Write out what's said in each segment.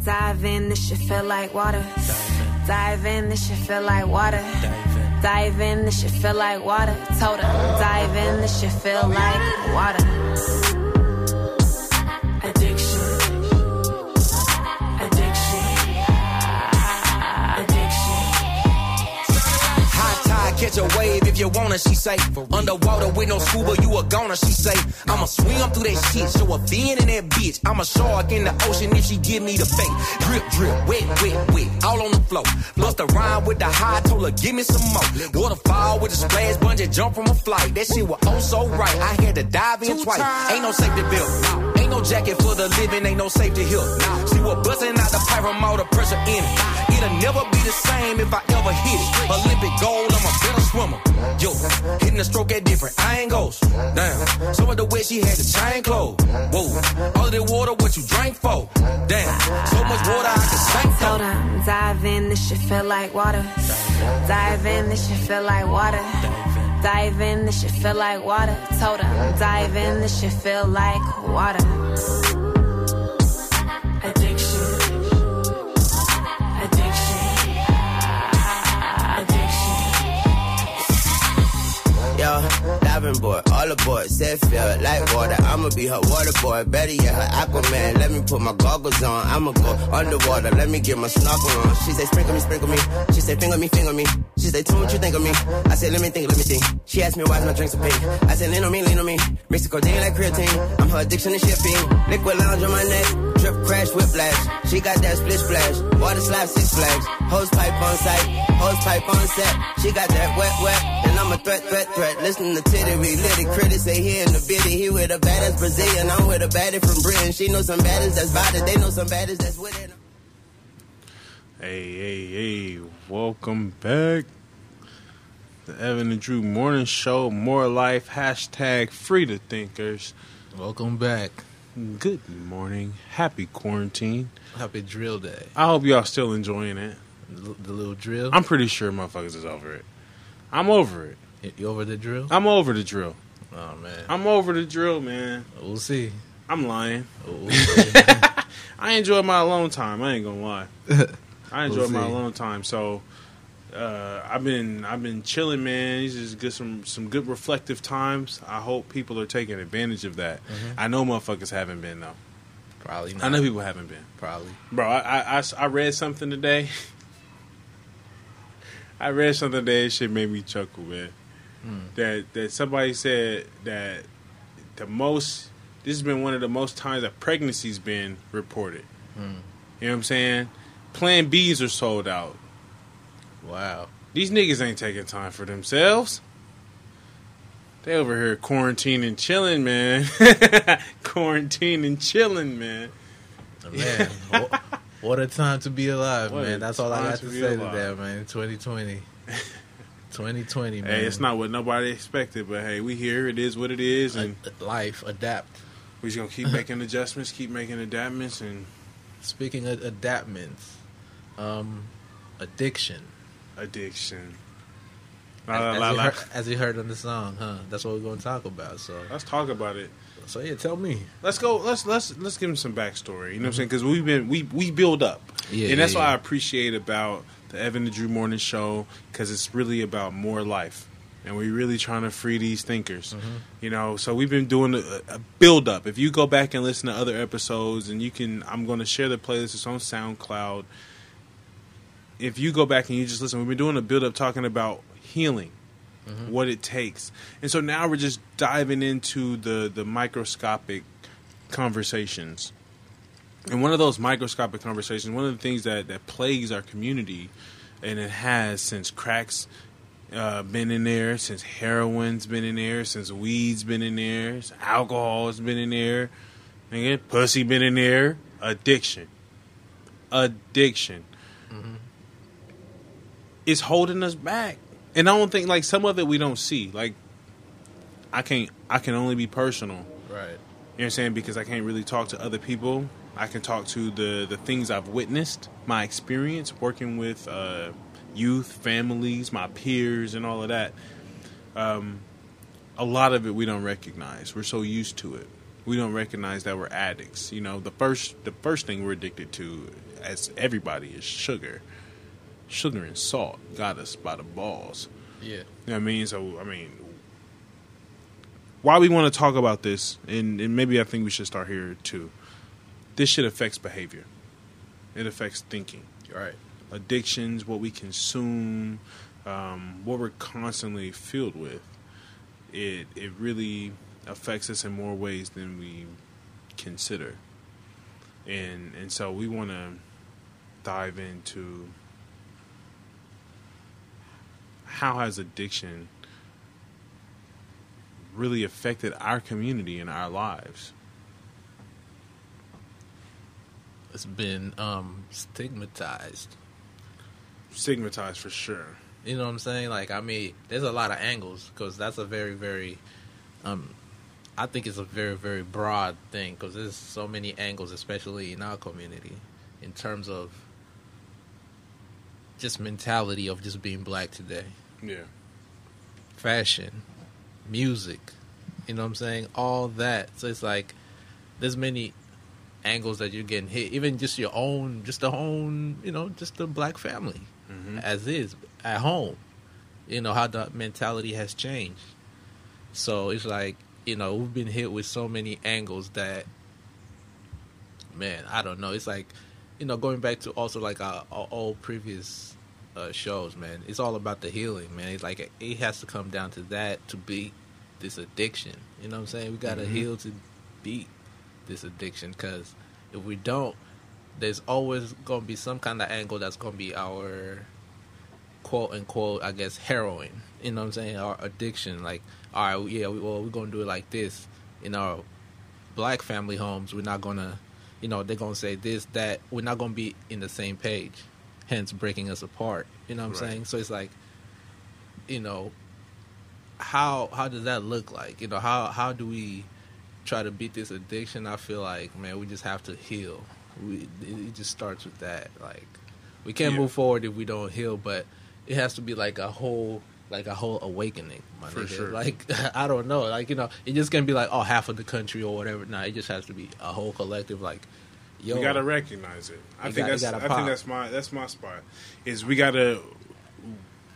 Dive in, this shit feel like water. Dive in, this shit feel like water. Dive in, this shit feel like water. Told her, dive in, this shit feel like water. Addiction. Addiction. Addiction. Tide, catch a wave if you wanna, she say. Underwater with no scuba, you a goner, she say. I'ma swim through that shit, show a fin in that bitch. I'm a shark in the ocean if she give me the bait. Drip, drip, wet, wet, wet, all on the floor. Bust a rhyme with the high, told her give me some more. Waterfall with a splash, bungee jump from a flight. That shit was oh so right, I had to dive in twice. Ain't no safety belt, no jacket for the living, ain't no safety here. She was busting out the from all the pressure in it. It'll never be the same if I ever hit it. Olympic gold, I'm a better swimmer. Yo, hitting the stroke at different angles. Damn, some of the way she had the chain closed. Whoa, all of that water, what you drank for? Damn, so much water I can sink. For. her, dive in, this shit feel like water. Dive in, this shit feel like water. Dive in, this shit feel like water. Told her, dive in, this shit feel like water. Yo, diving board, all aboard, set feel like water. I'ma be her water boy, better yet her Aquaman. Let me put my goggles on, I'ma go underwater. Let me get my snorkel on. She say sprinkle me, sprinkle me. She say finger me, finger me. She say tell me what you think of me. I say, let me think, let me think. She asked me why's my drinks so pink. I said lean on me, lean on me. Mix the codeine like creatine. I'm her addiction to shipping. Liquid lounge on my neck. Drip crash whiplash. She got that split splash. Water slap six flags. Hose pipe on site. Hose pipe on set. She got that wet wet. And I'm a threat, threat, threat. Listen to Titty, litty critics say he in the bitty. He with a baddest Brazilian. I'm with a baddie from Britain. She know some baddies that's bodied. They know some baddies that's with it. Hey, hey, hey, welcome back. The Evan and Drew Morning Show, more life, hashtag free to thinkers. Welcome back. Good morning. Happy quarantine. Happy drill day. I hope y'all still enjoying it. The, the little drill. I'm pretty sure motherfuckers is over it. I'm over it. You- you over the drill? I'm over the drill. Oh man, I'm over the drill, man. we'll see. I'm lying. We'll see. I enjoy my alone time. I ain't gonna lie. I enjoy We'll my alone time. So uh, I've been I've been chilling, man. These just good some some good reflective times. I hope people are taking advantage of that. Mm-hmm. I know motherfuckers haven't been though. Probably not. I know people haven't been, Probably. bro. I I, I read something today. I read something today. It shit made me chuckle, man. Hmm. That that somebody said that the most this has been one of the most times that pregnancy's been reported. Hmm. You know what I'm saying? Plan Bs are sold out. Wow. These niggas ain't taking time for themselves. They over here quarantining, chilling, man. quarantining, chilling, man. Man, what, what a time to be alive, What man. That's all I got to to say alive. today, man. 2020. 2020, man. Hey, it's not what nobody expected, but hey, we here. It is what it is, and life, adapt. we just gonna keep making adjustments, keep making adaptments, and Speaking of adaptments, um, addiction. Addiction. As, as la. heard, as you heard on the song, huh? That's what we're going to talk about. So, Let's talk about it. so yeah, tell me. Let's go. Let's let's let's give him some backstory. You know what I'm saying? Because we've been we we build up, Yeah, and that's yeah, what I appreciate about the Evan and Drew Morning Show because it's really about more life, and we're really trying to free these thinkers. Mm-hmm. You know, so we've been doing a, a build up. If you go back and listen to other episodes, and you can, I'm going to share the playlist. It's on SoundCloud. If you go back and you just listen, we've been doing a build up talking about healing what it takes. And so now we're just diving into the the microscopic conversations. And one of those microscopic conversations, one of the things that that plagues our community, and it has since cracks uh, been in there, since heroin's been in there, since weed's been in there, since alcohol's been in there, nigga, pussy been in there, addiction, addiction. It's holding us back, and I don't think like some of it we don't see. Like, I can't, I can only be personal. Right. You know what I'm saying? Because I can't really talk to other people. I can talk to the the things I've witnessed, my experience working with uh, youth, families, my peers, and all of that. Um, a lot of it we don't recognize. We're so used to it. We don't recognize that we're addicts. You know, the first the first thing we're addicted to, as everybody, is sugar. Sugar and salt got us by the balls. Yeah. You know I mean? So, I mean, why we want to talk about this, and, and maybe I think we should start here too. This shit affects behavior. It affects thinking, Right. addictions, what we consume, um, what we're constantly filled with. It it really affects us in more ways than we consider, and and so we want to dive into how has addiction really affected our community and our lives. It's been um stigmatized. Stigmatized for sure. You know what I'm saying? Like, I mean, there's a lot of angles because that's a very, very, um, I think it's a very, very broad thing because there's so many angles, especially in our community, in terms of just mentality of just being black today, Yeah. fashion, music, you know what I'm saying? All that. So it's like there's many angles that you're getting hit, even just your own, just the own, you know, just the black family mm-hmm. as is at home. You know how the mentality has changed. So it's like you know we've been hit with so many angles that, man, I don't know. It's like you know going back to also like our, our old previous uh, shows, man. It's all about the healing, man. It's like it has to come down to that to beat this addiction. You know what I'm saying? We got to heal to beat this addiction because if we don't, there's always going to be some kind of angle that's going to be our quote unquote, I guess, heroin. You know what I'm saying? Our addiction. Like, all right, yeah, we, well, we're going to do it like this. In our black family homes, we're not going to, you know, they're going to say this, that. We're not going to be in the same page, hence breaking us apart. You know what I'm Right. saying? So it's like, you know, how how does that look like? You know, how how do we try to beat this addiction? I feel like, man, we just have to heal. We it just starts with that. Like, we can't Yeah. move forward if we don't heal, but it has to be like a whole like a whole awakening, my For nigga. sure. Like I don't know, like you know, it just can't be like oh half of the country or whatever. Nah, it just has to be a whole collective. Like, yo, we gotta recognize it. I think got- you I think that's my that's my spot. Is we gotta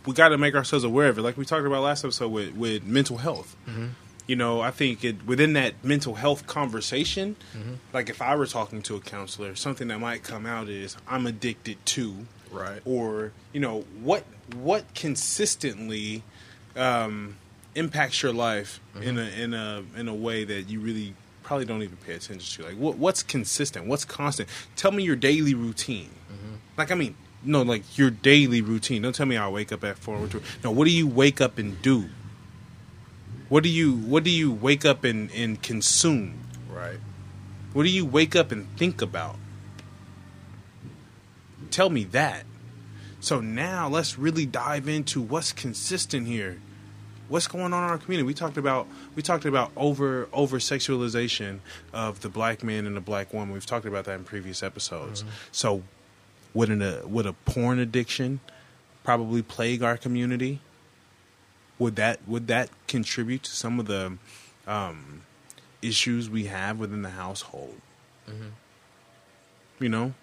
we gotta make ourselves aware of it. Like we talked about last episode with with mental health. Mm-hmm. You know, I think it within that mental health conversation, Mm-hmm. like if I were talking to a counselor, something that might come out is I'm addicted to, Right. Or you know what what consistently um, impacts your life in a in a in a way that you really probably don't even pay attention to. Like what what's consistent? What's constant? Tell me your daily routine. Mm-hmm. Like I mean, no, like your daily routine. Don't tell me I wake up at four. or two. No, what do you wake up and do? What do you what do you wake up and, and consume? right. What do you wake up and think about? Tell me that. So now let's really dive into what's consistent here. What's going on in our community? We talked about we talked about over over sexualization of the black man and the black woman. We've talked about that in previous episodes. So would an, a would a porn addiction probably plague our community? Would that would that contribute to some of the um, issues we have within the household? You know,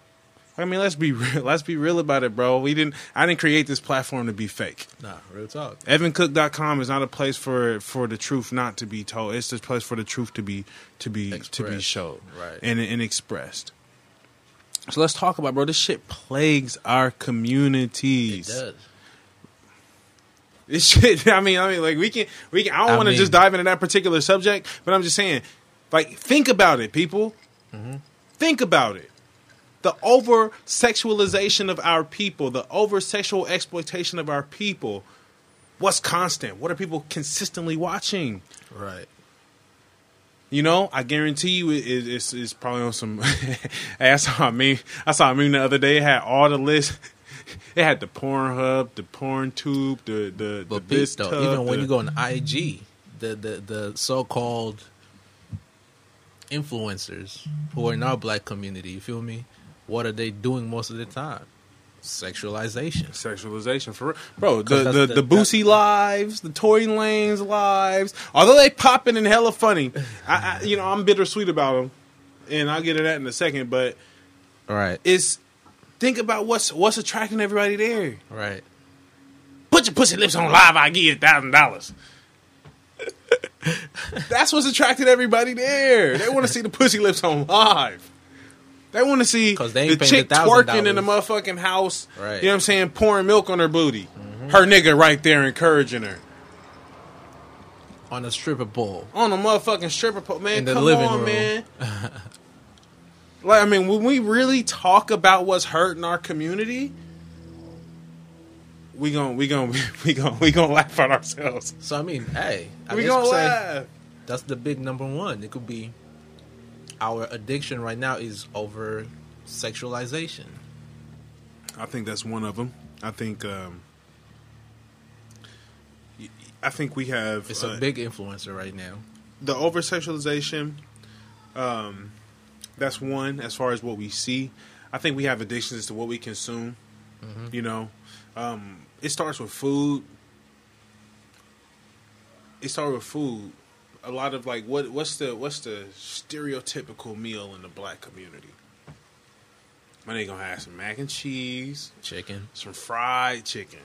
I mean, let's be real. Let's be real about it, bro. We didn't. I didn't create this platform to be fake. Nah, real talk. EvanCook.com is not a place for for the truth not to be told. It's a place for the truth to be to be to be Expressed. showed Right. and and expressed. So let's talk about, bro. This shit plagues our communities. It does. This shit. I mean, I mean, like we can, we can. I don't want to just dive into that particular subject, but I'm just saying, like, think about it, people. Mm-hmm. Think about it. The over sexualization of our people, the over sexual exploitation of our people. What's constant? What are people consistently watching? Right. You know, I guarantee you, it, it, it's, it's probably on some. I saw a meme. I saw a meme the other day. It had all the lists. It had the Pornhub, the PornTube, the the But the beats though, BizTub, even when you go on IG, the the the so called influencers who are in our black community, you feel me? What are they doing most of the time? Sexualization. Sexualization for real. bro. The the, the- the, Boosie lives, the Tory Lanez lives. Although they popping and hella funny, I, I you know I'm bittersweet about them, and I'll get to that in a second. But All right. it's think about what's what's attracting everybody there. Right. Put your pussy lips on live. I give you a thousand dollars. That's what's attracting everybody there. They want to see the pussy lips on live. They want to see 'Cause they the chick twerking in the motherfucking house. Right. Mm-hmm. You know what I'm saying? Pouring milk on her booty. Her nigga right there encouraging her On a stripper pole. on a motherfucking stripper pole. Man, In the come on, room. man. like, I mean, when we really talk about what's hurting our community, we gon' we gon' we gon' we gon' laugh at ourselves. So I mean, hey, I we gonna laugh. that's the big number one. It could be our addiction right now is over sexualization. I think that's one of them. I think um, I think we have It's uh, a big influencer right now. the over sexualization. Um, that's one as far as what we see. I think we have addictions to what we consume. You know, um, it starts with food. It starts with food. A lot of like what what's the what's the stereotypical meal in the black community? My nigga gonna have some mac and cheese, Chicken. some fried chicken.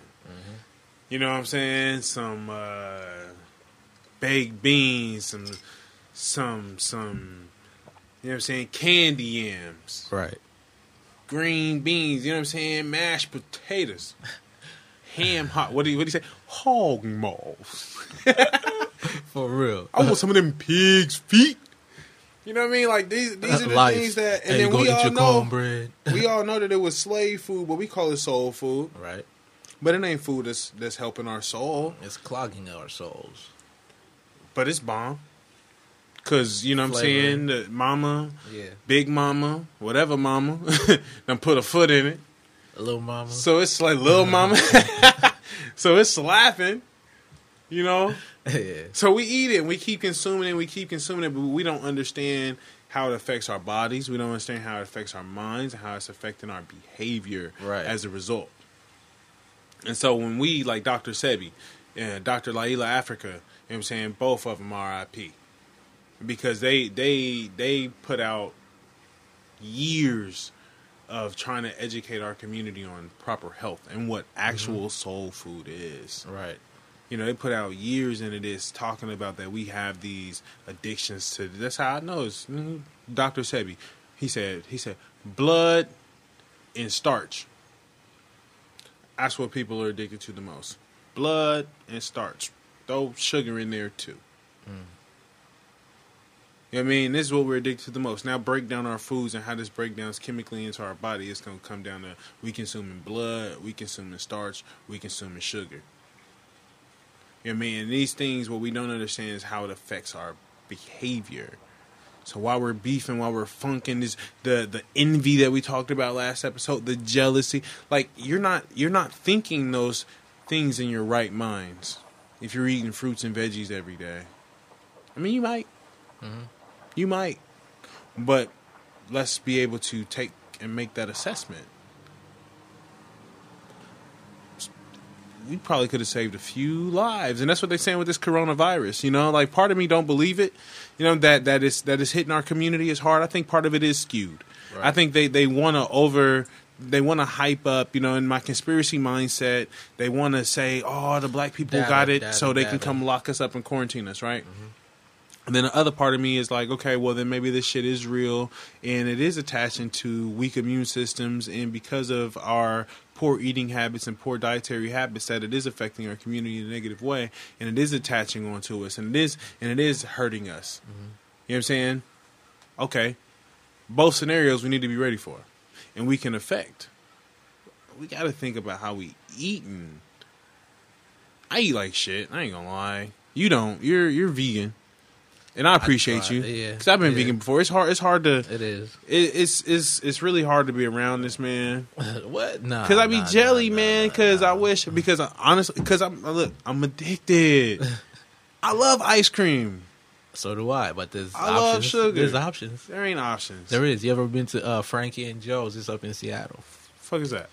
You know what I'm saying? Some uh, baked beans, some some some you know what I'm saying? Candy yams, Right. green beans, you know what I'm saying? Mashed potatoes. Ham hot. What do you what do you say? Hog maws. For real. I want some of them pigs' feet. You know what I mean? Like these these are the Life. things that and Hey, then we all know we all know that it was slave food, but we call it soul food. Right. But it ain't food that's that's helping our soul. It's clogging our souls. But it's bomb. Cause you know what I'm saying? The mama, Yeah. big mama, whatever mama, done put a foot in it. A Little mama. So it's like little mama. so it's slapping. You know? yeah. So we eat it and we keep consuming it, we keep consuming it, but we don't understand how it affects our bodies. We don't understand how it affects our minds and how it's affecting our behavior Right. as a result. And so when we, like Dr. Sebi and Dr. Llaila Afrika, you know what I'm saying, both of them RIP. Because they they they put out years of trying to educate our community on proper health and what mm-hmm. actual soul food is Right. You know, they put out years into this talking about that we have these addictions to. That's how I know it's mm, Dr. Sebi. He said he said blood and starch. That's what people are addicted to the most. Blood and starch. Throw sugar in there too. You know I mean? This is what we're addicted to the most. Now break down our foods and how this breakdowns chemically into our body. It's gonna come down to we consuming blood, we consuming starch, we consuming sugar. You know I mean? And these things, what we don't understand is how it affects our behavior. So while we're beefing, while we're funking, is the the envy that we talked about last episode, the jealousy, like you're not you're not thinking those things in your right minds if you're eating fruits and veggies every day. I mean, you might, mm-hmm. you might, but let's be able to take and make that assessment. We probably could have saved a few lives, and that's what they're saying with this coronavirus. You know, like part of me don't believe it. You know that that is that is hitting our community as hard. I think part of it is skewed. I think they they want to over. They want to hype up, you know, in my conspiracy mindset, they want to say, "Oh, the black people got it, so they can come lock us up and quarantine us," right? And then the other part of me is like, okay, well then maybe this shit is real and it is attaching to weak immune systems and because of our poor eating habits and poor dietary habits that it is affecting our community in a negative way and it is attaching onto us and it is and it is hurting us. Mm-hmm. You know what I'm saying? Okay. Both scenarios we need to be ready for. And we can affect. We gotta think about how we eating. I eat like shit. I ain't gonna lie. You don't. You're you're vegan, and I appreciate try, you. yeah, Because I've been yeah. vegan before. It's hard. It's hard to. It is. It, it's it's it's really hard to be around this man. what? Nah. Because I be nah, jelly, nah, man. Because nah. I wish. Because I, honestly, because I'm look, I'm addicted. I love ice cream. So do I. But there's I love options. sugar. There's options. There ain't options. There is. You ever been to uh, Frankie and Jo's? It's up in Seattle. fuck is that?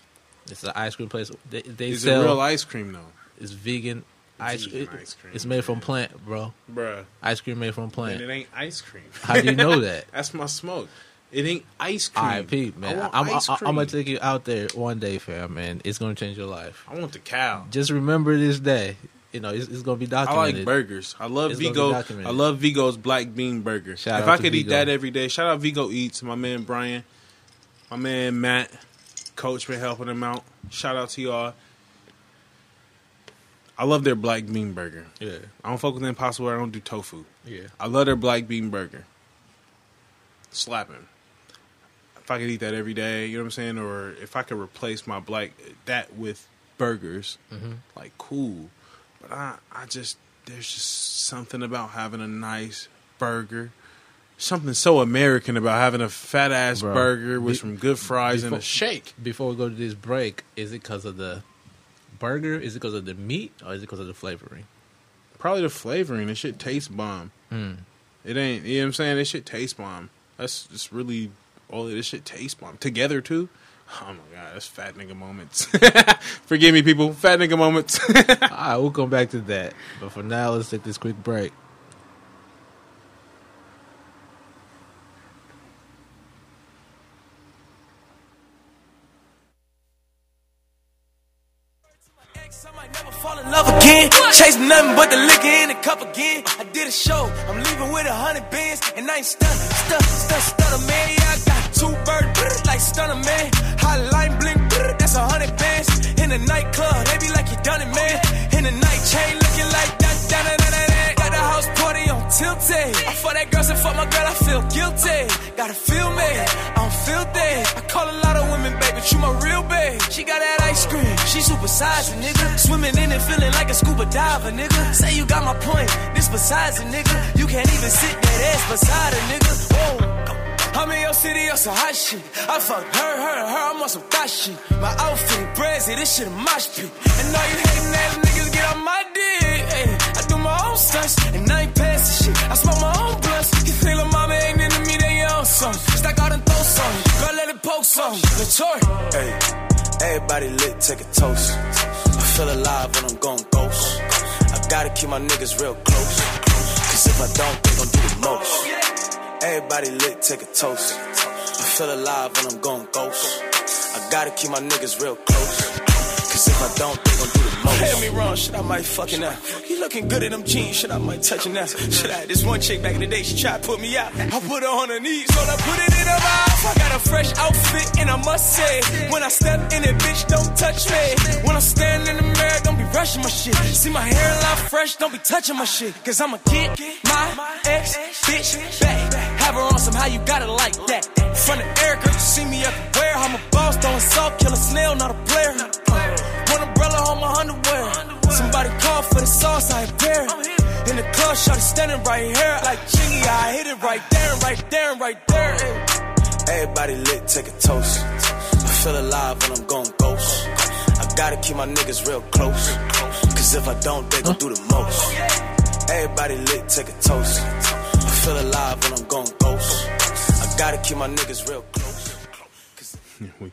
It's an ice cream place. They, they Is sell it real ice cream though, it's vegan ice, it- ice cream. It's made from plant, bro. bruh? Ice cream made from plant. And it ain't ice cream. How do you know that? That's my smoke. It ain't ice cream. All right, Pete, man. I I'm, I, cream. I'm gonna take you out there one day, fam, man. It's gonna change your life. I want the cow. Just remember this day. You know, it's, it's gonna be documented. I like burgers. I love It's Vigo. I love Vigo's black bean burger. Shout if I to could eat that every day, shout out Vigo Eats. My man Brian, my man Matt, Coach for helping him out. Shout out to y'all. I love their black bean burger. Yeah, I don't fuck with Impossible. I don't do tofu. yeah. I love their black bean burger. Slapping. If I could eat that every day, you know what I'm saying, or if I could replace my black that with burgers, mm-hmm. like cool. But I, I just there's just something about having a nice burger. Something so American about having a fat ass burger with be- some good fries and a shake. Before we go to this break, is it because of the burger? Is it because of the meat, or is it because of the flavoring? Probably the flavoring. This shit tastes bomb. Mm. It ain't. You know what I'm saying? This shit tastes bomb. That's just really all. of This shit tastes bomb together too. Oh my god, that's fat nigga moments. Forgive me, people. Fat nigga moments. All right, we'll come back to that. But for now, let's take this quick break. Chasing nothing but the liquor in the cup again. I did a show. I'm leaving with a hundred bands. And I ain't stunned. Stunt, stunt, stutter, man. Yeah, I got two birds like stunner, man. Hotline bling. That's a hundred bands. In the nightclub, they be like you done it, man. In the night chain looking like that, da da da da da. Got the house party on tilted. I fuck that girl, said fuck my girl, I feel guilty. Gotta feel me. I don't feel that. I call a lot of women, baby, you my real She supersized, nigga. Swimming in it, feeling like a scuba diver, nigga. Say you got my point. This besides a nigga. You can't even sit that ass beside a nigga. Whoa. I'm in your city on some hot shit. I fuck her, her, her, I'm on some thot shit. My outfit, brazy, this shit a mosh pit. And all you hating ass niggas get on my dick. Ay, I do my own stunts, and I ain't passing shit. I smoke my own blunts. You feel like mama ain't into me, they own something. Stack out and throw some. Girl, let it poke some. Latour. Hey, everybody lit, take a toast. I feel alive when I'm going ghost. I gotta keep my niggas real close. Cause if I don't, they gon' do the most. Everybody lit, take a toast. I feel alive when I'm going ghost. I gotta keep my niggas real close. Cause if I don't, they gon' do the most. Hear me wrong, shit, I might fucking out. You looking good in them jeans, shit, I might touch it now. Shit, I had this one chick back in the day, she tried to put me out. I put her on her knees, so I put it in her mouth. I got a fresh outfit, and I must say, when I step in it, bitch, don't touch me. When I stand in the mirror, don't be rushing my shit. See my hairline fresh, don't be touching my shit. Cause I'ma get my ex bitch back. Have her on some how you got it like that. Front of Erica, you see me everywhere. I'm a boss, throwing salt, kill a snail, not a player. One umbrella on my underwear. Somebody call for the sauce, I appear. In the club, shawty standing right here. Like Chingy, I hit it right there, right there, right there. Everybody lit, take a toast. I feel alive when I'm going ghost. I gotta keep my niggas real close. Cause if I don't, they gon' do the most. Everybody lit, take a toast. I feel alive when I'm going ghost. I gotta keep my niggas real close. we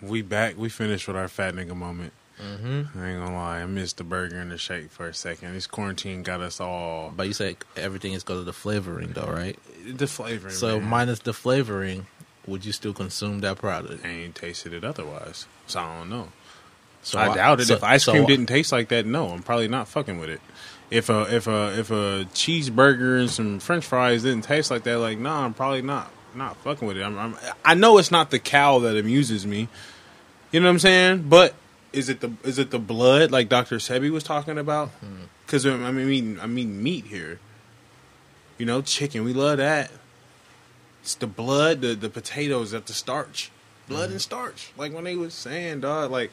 we back. We finished with our fat nigga moment. Mm-hmm. I ain't gonna lie. I missed the burger and the shake for a second. This quarantine got us all But you said everything is because of the flavoring, though, right? the flavoring. So man. minus the flavoring, would you still consume that product? I ain't tasted it otherwise, so I don't know. So I doubt it. so- if ice so- cream didn't taste like that, no, I'm probably not fucking with it. If a if a if a cheeseburger and some French fries didn't taste like that, like nah, I'm probably not not fucking with it. I'm, I'm I know it's not the cow that amuses me. You know what I'm saying? But is it the is it the blood like Dr. Sebi was talking about? Hmm. Because um, I mean I mean meat here. You know, chicken. We love that. It's the blood, the the potatoes, at the starch, blood and mm-hmm. starch. Like when they was saying, dog, like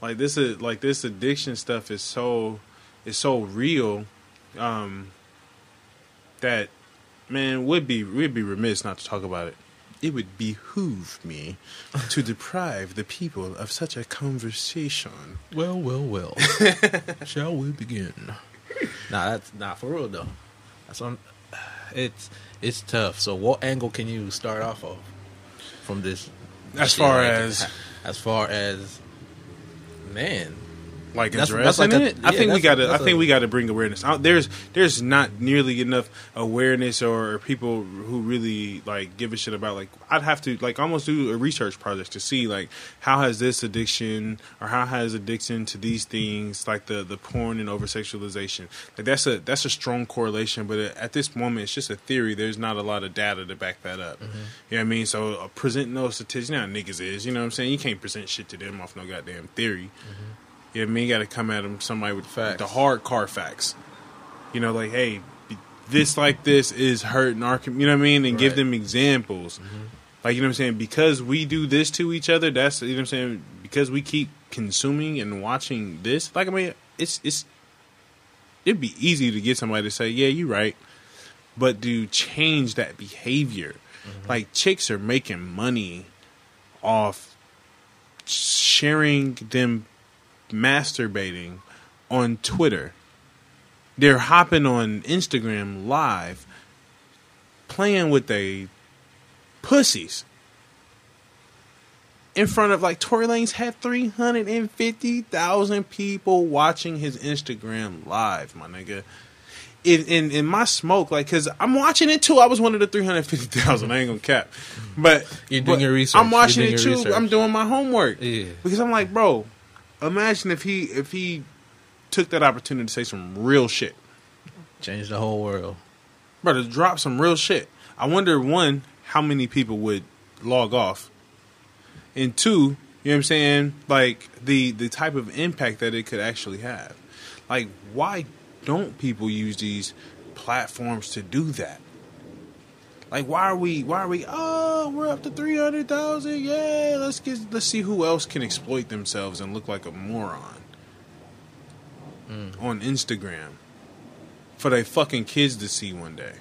like this is like this addiction stuff is so is so real um that man would be we'd be remiss not to talk about it. It would behoove me to deprive the people of such a conversation. Well, well, well. Shall we begin? Nah, that's not for real though. That's on. It's it's tough. So, what angle can you start off of from this? As far as- as far as Man, like That's- addressing that's like a- it. I think we got to. I think a- we got to bring awareness. out. There's there's not nearly enough awareness or people who really like give a shit about. Like I'd have to like almost do a research project to see like how has this addiction or how has addiction to these things like the the porn and over sexualization. Like that's a that's a strong correlation. But at this moment, it's just a theory. There's not a lot of data to back that up. Mm-hmm. You know what I mean? So uh, presenting those statistics, you know how niggas is. You know what I'm saying? You can't present shit to them off no goddamn theory. You know what I mean? You got to come at them somebody with Facts. the hard car facts. You know, like, hey, this like this is hurting our, com-, you know what I mean? And give them examples. Mm-hmm. Like, you know what I'm saying? Because we do this to each other, that's, you know what I'm saying? Because we keep consuming and watching this, like, I mean, it's, it's, it'd be easy to get somebody to say, yeah, you're right. But to change that behavior, mm-hmm. like, chicks are making money off sharing them masturbating on Twitter. They're hopping on Instagram live, playing with they pussies. In front of like Tory Lanez had three hundred and fifty thousand people watching his Instagram live, my nigga. In, in in my smoke, like, cause I'm watching it too. I was one of the three hundred fifty thousand. I ain't gonna cap, but You're doing but your research. I'm watching it too. research. I'm doing my homework. Yeah. Because I'm like, bro, imagine if he if he took that opportunity to say some real shit. change the whole world. Bro, to drop some real shit. I wonder one, how many people would log off? And two, you know what I'm saying? Like the the type of impact that it could actually have. Like, why don't people use these platforms to do that? Like, why are we? Why are we? Oh, Oh, we're up to three hundred thousand. Yeah, let's get let's see who else can exploit themselves and look like a moron hmm. on Instagram for their fucking kids to see one day.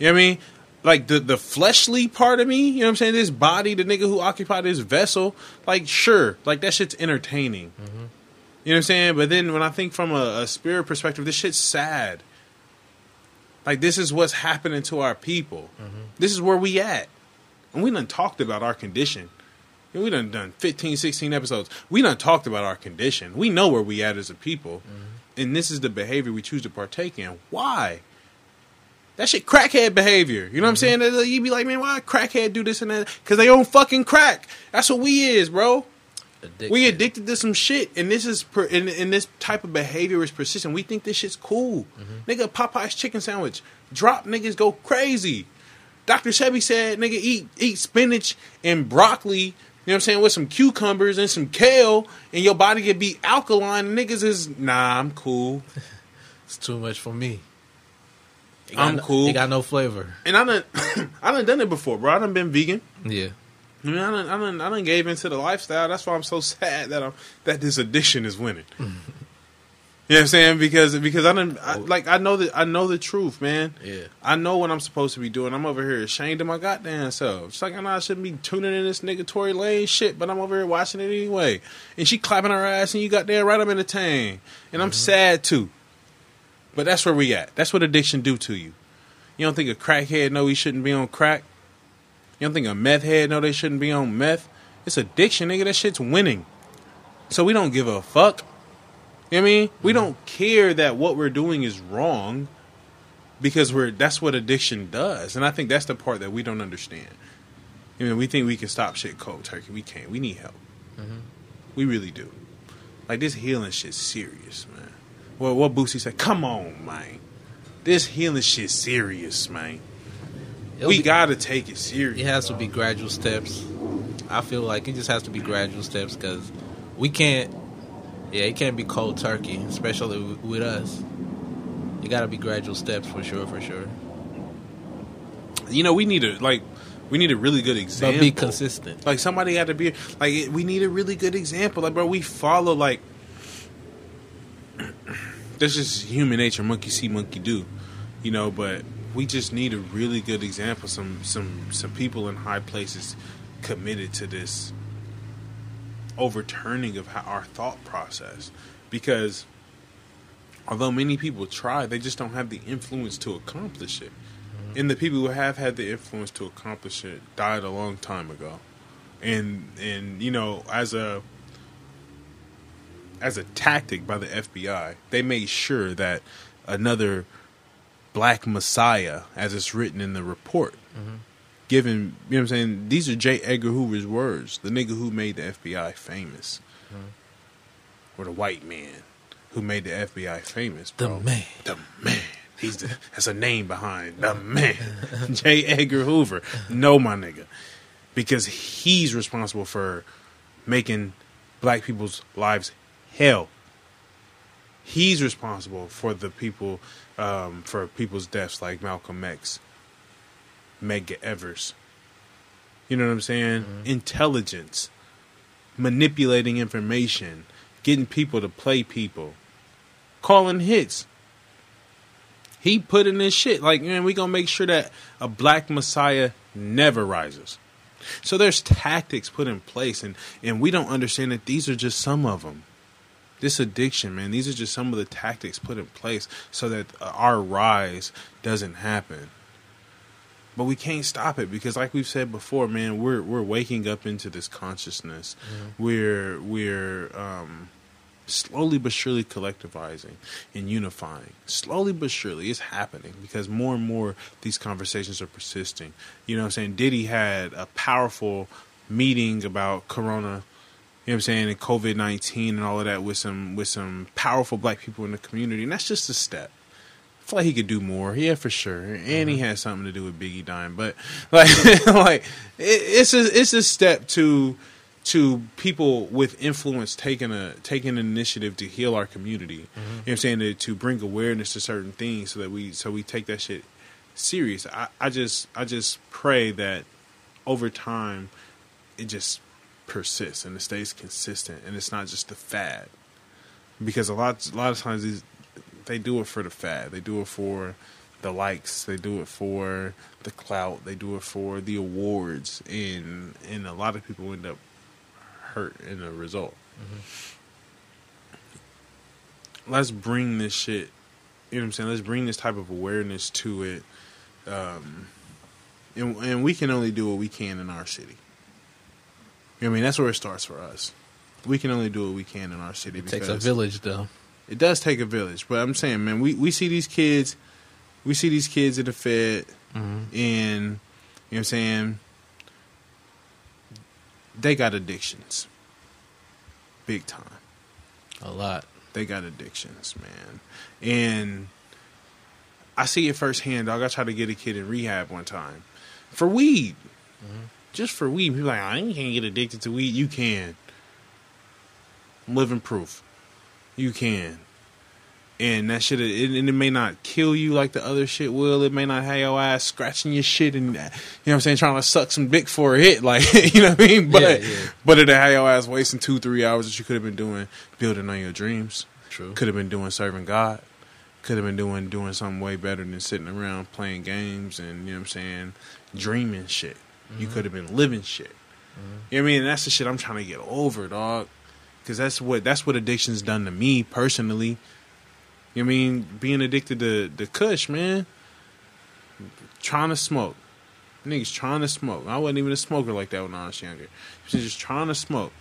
You know what I mean? Like the the fleshly part of me, you know what I'm saying? This body, the nigga who occupied this vessel, like sure, like that shit's entertaining. Mm-hmm. You know what I'm saying? But then when I think from a, a spirit perspective, this shit's sad. Like this is what's happening to our people. Mm-hmm. This is where we at. And we done talked about our condition. We done done 15, 16 episodes. We done talked about our condition. We know where we at as a people. Mm-hmm. And this is the behavior we choose to partake in. Why? That shit crackhead behavior. You know what I'm mm-hmm. saying? That- You be like, man, why crackhead do this and that? Because they own fucking crack. That's what we is, bro. Addicted. We addicted to some shit, and this is per, and, and this type of behavior is persistent. We think this shit's cool. Mm-hmm. Nigga, Popeye's chicken sandwich drop. Niggas go crazy. Dr. Sebi said, nigga, eat eat spinach and broccoli. You know what I'm saying? With some cucumbers and some kale, and your body can be alkaline. Niggas is nah, I'm cool. It's too much for me. I'm no- cool. It got no flavor. And I done, I done done it before, bro. I done been vegan. Yeah. I mean, I done, I done, I done gave into the lifestyle. That's why I'm so sad that I'm that this addiction is winning. you know what I'm saying? Because because I done I, oh. like I know that I know the truth, man. Yeah. I know what I'm supposed to be doing. I'm over here ashamed of my goddamn self. It's like I know I shouldn't be tuning in this nigga Tory Lane shit, but I'm over here watching it anyway. And she clapping her ass, and you got there right I'm entertained, and I'm mm-hmm. sad too. But that's where we at. That's what addiction do to you. You don't think a crackhead know he shouldn't be on crack? You don't think a meth head know they shouldn't be on meth? It's addiction, nigga. That shit's winning. So we don't give a fuck. You know what I mean? We don't care that what we're doing is wrong because we're that's what addiction does. And I think that's the part that we don't understand. You know, we think we can stop shit cold turkey. We can't. We need help. Mm-hmm. We really do. Like this healing shit's serious, man. Well, what Boosie said, come on, man. This healing shit's serious, man. It'll we be- gotta take it serious. It has to be gradual steps. I feel like it just has to be gradual steps because we can't. Yeah, it can't be cold turkey, especially with us. It got to be gradual steps for sure, for sure. You know, we need a like, we need a really good example. But be consistent. Like somebody had to be like, we need a really good example. Like, bro, we follow like, this is human nature. Monkey see, monkey do. You know, but we just need a really good example. Some some some people in high places committed to this overturning of how our thought process. Because although many people try they just don't have the influence to accomplish it. Mm-hmm. And the people who have had the influence to accomplish it died a long time ago. And and you know as a as a tactic by the FBI, they made sure that another black messiah, as it's written in the report, given, you know what I'm saying? These are J. Edgar Hoover's words, the nigga who made the FBI famous. Or the white man who made the FBI famous. The man. The man. He's the, that's a name behind the man. J. Edgar Hoover. No, my nigga. Because he's responsible for making black people's lives hell. He's responsible for the people, um, for people's deaths like Malcolm X, Medgar Evers. You know what I'm saying? Intelligence, manipulating information, getting people to play people, calling hits. He put in this shit. Like, man, we gonna make sure that a black messiah never rises. So there's tactics put in place, and and we don't understand that these are just some of them. This addiction, man, these are just some of the tactics put in place so that uh, our rise doesn't happen. But we can't stop it because, like we've said before, man, we're we're waking up into this consciousness. We're we're um, slowly but surely collectivizing and unifying. Slowly but surely, it's happening because more and more these conversations are persisting. You know what I'm saying? Diddy had a powerful meeting about Corona. You know what I'm saying? And COVID nineteen and all of that with some with some powerful black people in the community, and that's just a step. I feel like he could do more, yeah, for sure. And he mm-hmm. has something to do with Biggie dying, but like, like it, it's a it's a step to to people with influence taking a taking an initiative to heal our community. Mm-hmm. You know what I'm saying? To, to bring awareness to certain things so that we so we take that shit serious. I, I just I just pray that over time it just persists and it stays consistent and it's not just a fad. Because a lot a lot of times these they do it for the fad. They do it for the likes. They do it for the clout. They do it for the awards, and and a lot of people end up hurt in the result. Let's bring this shit. You know what I'm saying? Let's bring this type of awareness to it, um, and and we can only do what we can in our city. You know what I mean? That's where it starts for us. We can only do what we can in our city. It takes a village, though. it does take a village, but I'm saying, man, we, we see these kids, we see these kids at the Fed, mm-hmm. and you know what I'm saying. They got addictions, big time. A lot. They got addictions, man, and I see it firsthand. Dog, I tried to get a kid in rehab one time for weed, mm-hmm. Just for weed. People like, ah, I ain't can't get addicted to weed. You can. I'm living proof. You can. And that shit, it, and it may not kill you like the other shit will. It may not have your ass scratching your shit and, uh, you know what I'm saying, trying to suck some dick for a hit. Like, you know what I mean? But, Yeah, yeah. but it'll have your ass wasting two, three hours that you could have been doing building on your dreams. True. Could have been doing serving God. Could have been doing doing something way better than sitting around playing games and, you know what I'm saying, dreaming shit. You Mm-hmm. could have been living shit. You know what I mean? And that's the shit I'm trying to get over, dog. Cause that's what that's what addiction's done to me personally. You know I mean? Being addicted to the Kush, man. Trying to smoke. Niggas trying to smoke. I wasn't even a smoker like that when I was younger. Just trying to smoke.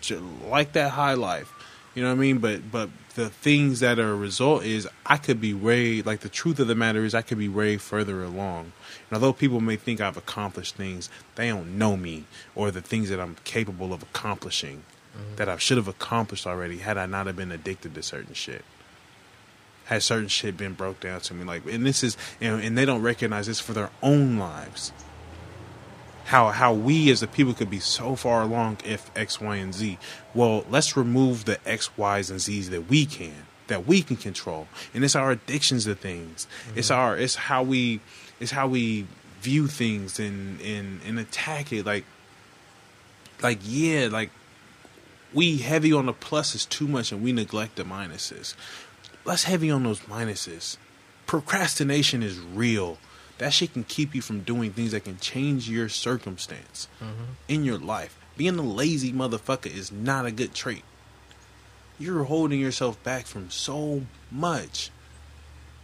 Just like that high life. You know what I mean? But but the things that are a result is I could be way like the truth of the matter is I could be way further along. And although people may think I've accomplished things, they don't know me or the things that I'm capable of accomplishing mm-hmm. that I should have accomplished already had I not have been addicted to certain shit. Had certain shit been broke down to me, like, and this is, and, and they don't recognize this for their own lives. How how we as the people could be so far along if X, Y, and Z. Well, let's remove the X, Y's, and Z's that we can, that we can control, and it's our addictions to things. It's mm-hmm. our, it's how we, it's how we view things and and and attack it. Like, like yeah, like we heavy on the pluses too much and we neglect the minuses. Let's heavy on those minuses. Procrastination is real. That shit can keep you from doing things that can change your circumstance mm-hmm. in your life. Being a lazy motherfucker is not a good trait. You're holding yourself back from so much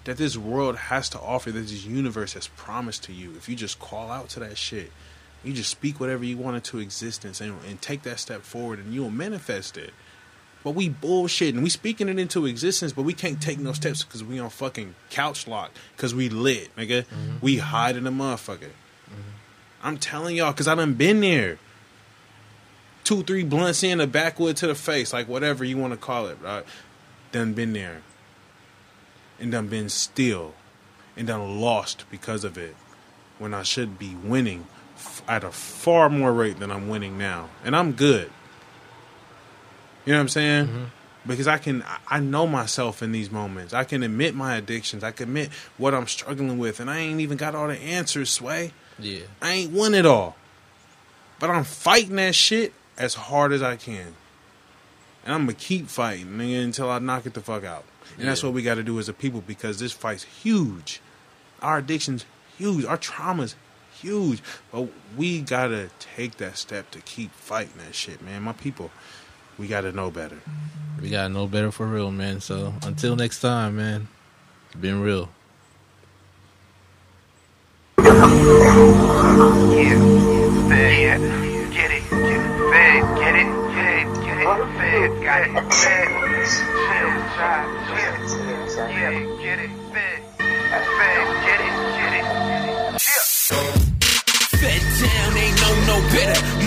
that this world has to offer, that this universe has promised to you. If you just call out to that shit, you just speak whatever you want into existence and, and take that step forward and you'll manifest it. But we bullshitting. We speaking it into existence, but we can't take no steps because we on fucking couch lock because we lit, nigga. Mm-hmm. We hiding the motherfucker. Mm-hmm. I'm telling y'all because I done been there. Two, three blunts in, a backwood to the face, like whatever you want to call it, right? Done been there. And done been still. And done lost because of it. When I should be winning f- at a far more rate than I'm winning now. And I'm good. You know what I'm saying? Mm-hmm. Because I can, I- know myself in these moments. I can admit my addictions. I can admit what I'm struggling with, and I ain't even got all the answers. Sway, Yeah. I ain't won it all, but I'm fighting that shit as hard as I can, and I'm gonna keep fighting nigga, until I knock it the fuck out. And that's what we got to do as a people because this fight's huge. Our addictions huge. Our trauma's huge, but we gotta take that step to keep fighting that shit, man. My people, we gotta know better. We gotta know better for real, man. So until next time, man. It's been real. Yeah, fed, get it, get it, fed, get it, get it, get it, fed, got it, fed, chill, try, chill, yeah, get it, fed, fed, get it, get it, yeah. Fed town ain't know no better.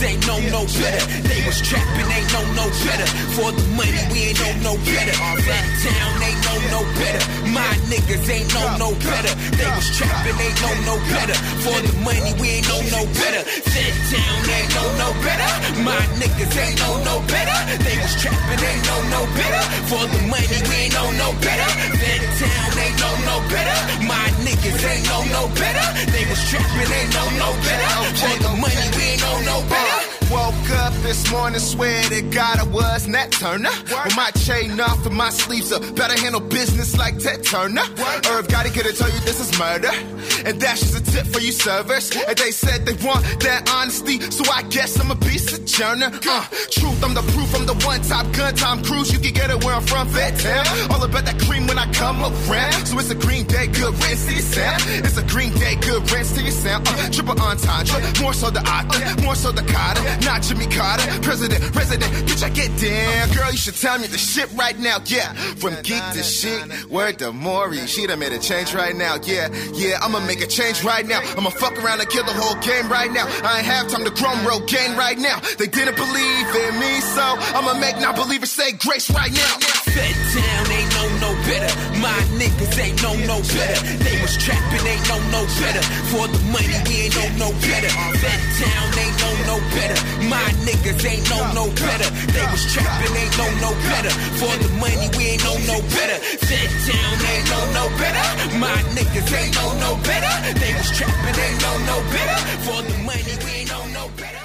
Ain't know no better. They was trapping, ain't know no better. For the money, we ain't know no better. Fed town ain't know no better. My niggas ain't know no better. They was trapping, ain't know no better. For the money, we ain't know no better. Fed town ain't know no better. My niggas ain't know no better. They was trapping, ain't know no better. For the money, we ain't know no better. Fed town ain't know no better. My niggas ain't know no better. They was trapping, ain't know no better. For the money, we ain't know no better. Woke up this morning, swear to God I was Nat Turner. With my chain off and my sleeves up, better handle business like Ted Turner. Irv Gotti could have told you this is murder. And that's just a tip for you servers. And they said they want that honesty, so I guess I'm a piece of journal. Uh, truth, I'm the proof, I'm the one top gun, Tom Cruise. You can get it where I'm from, Fed Town. All about that cream when I come around. So it's a green day, good rinse to your sound. It's a green day, good rinse to your sound. Uh, triple entendre, more so the author, more so the Carter, not Jimmy Carter. President, resident, bitch, I get down. Girl, you should tell me the shit right now, yeah. From geek to chic, word to Maury. She done made a change right now, yeah. Yeah, I'ma make a change right now. I'ma fuck around and kill the whole game right now. I ain't have time to chrome road game right now. They didn't believe in me, so I'ma make non believers say grace right now. Fed town ain't know no better. My niggas ain't know no better. They was trapping, ain't know no better. For the money, we ain't know no better. Fed town ain't know no better. My niggas ain't know no better. They was trapping, ain't know no better. For the money, we ain't know no better. Fed town ain't know no better. My niggas ain't know no better. They was trapping, ain't know no better. For the money, we ain't know no better.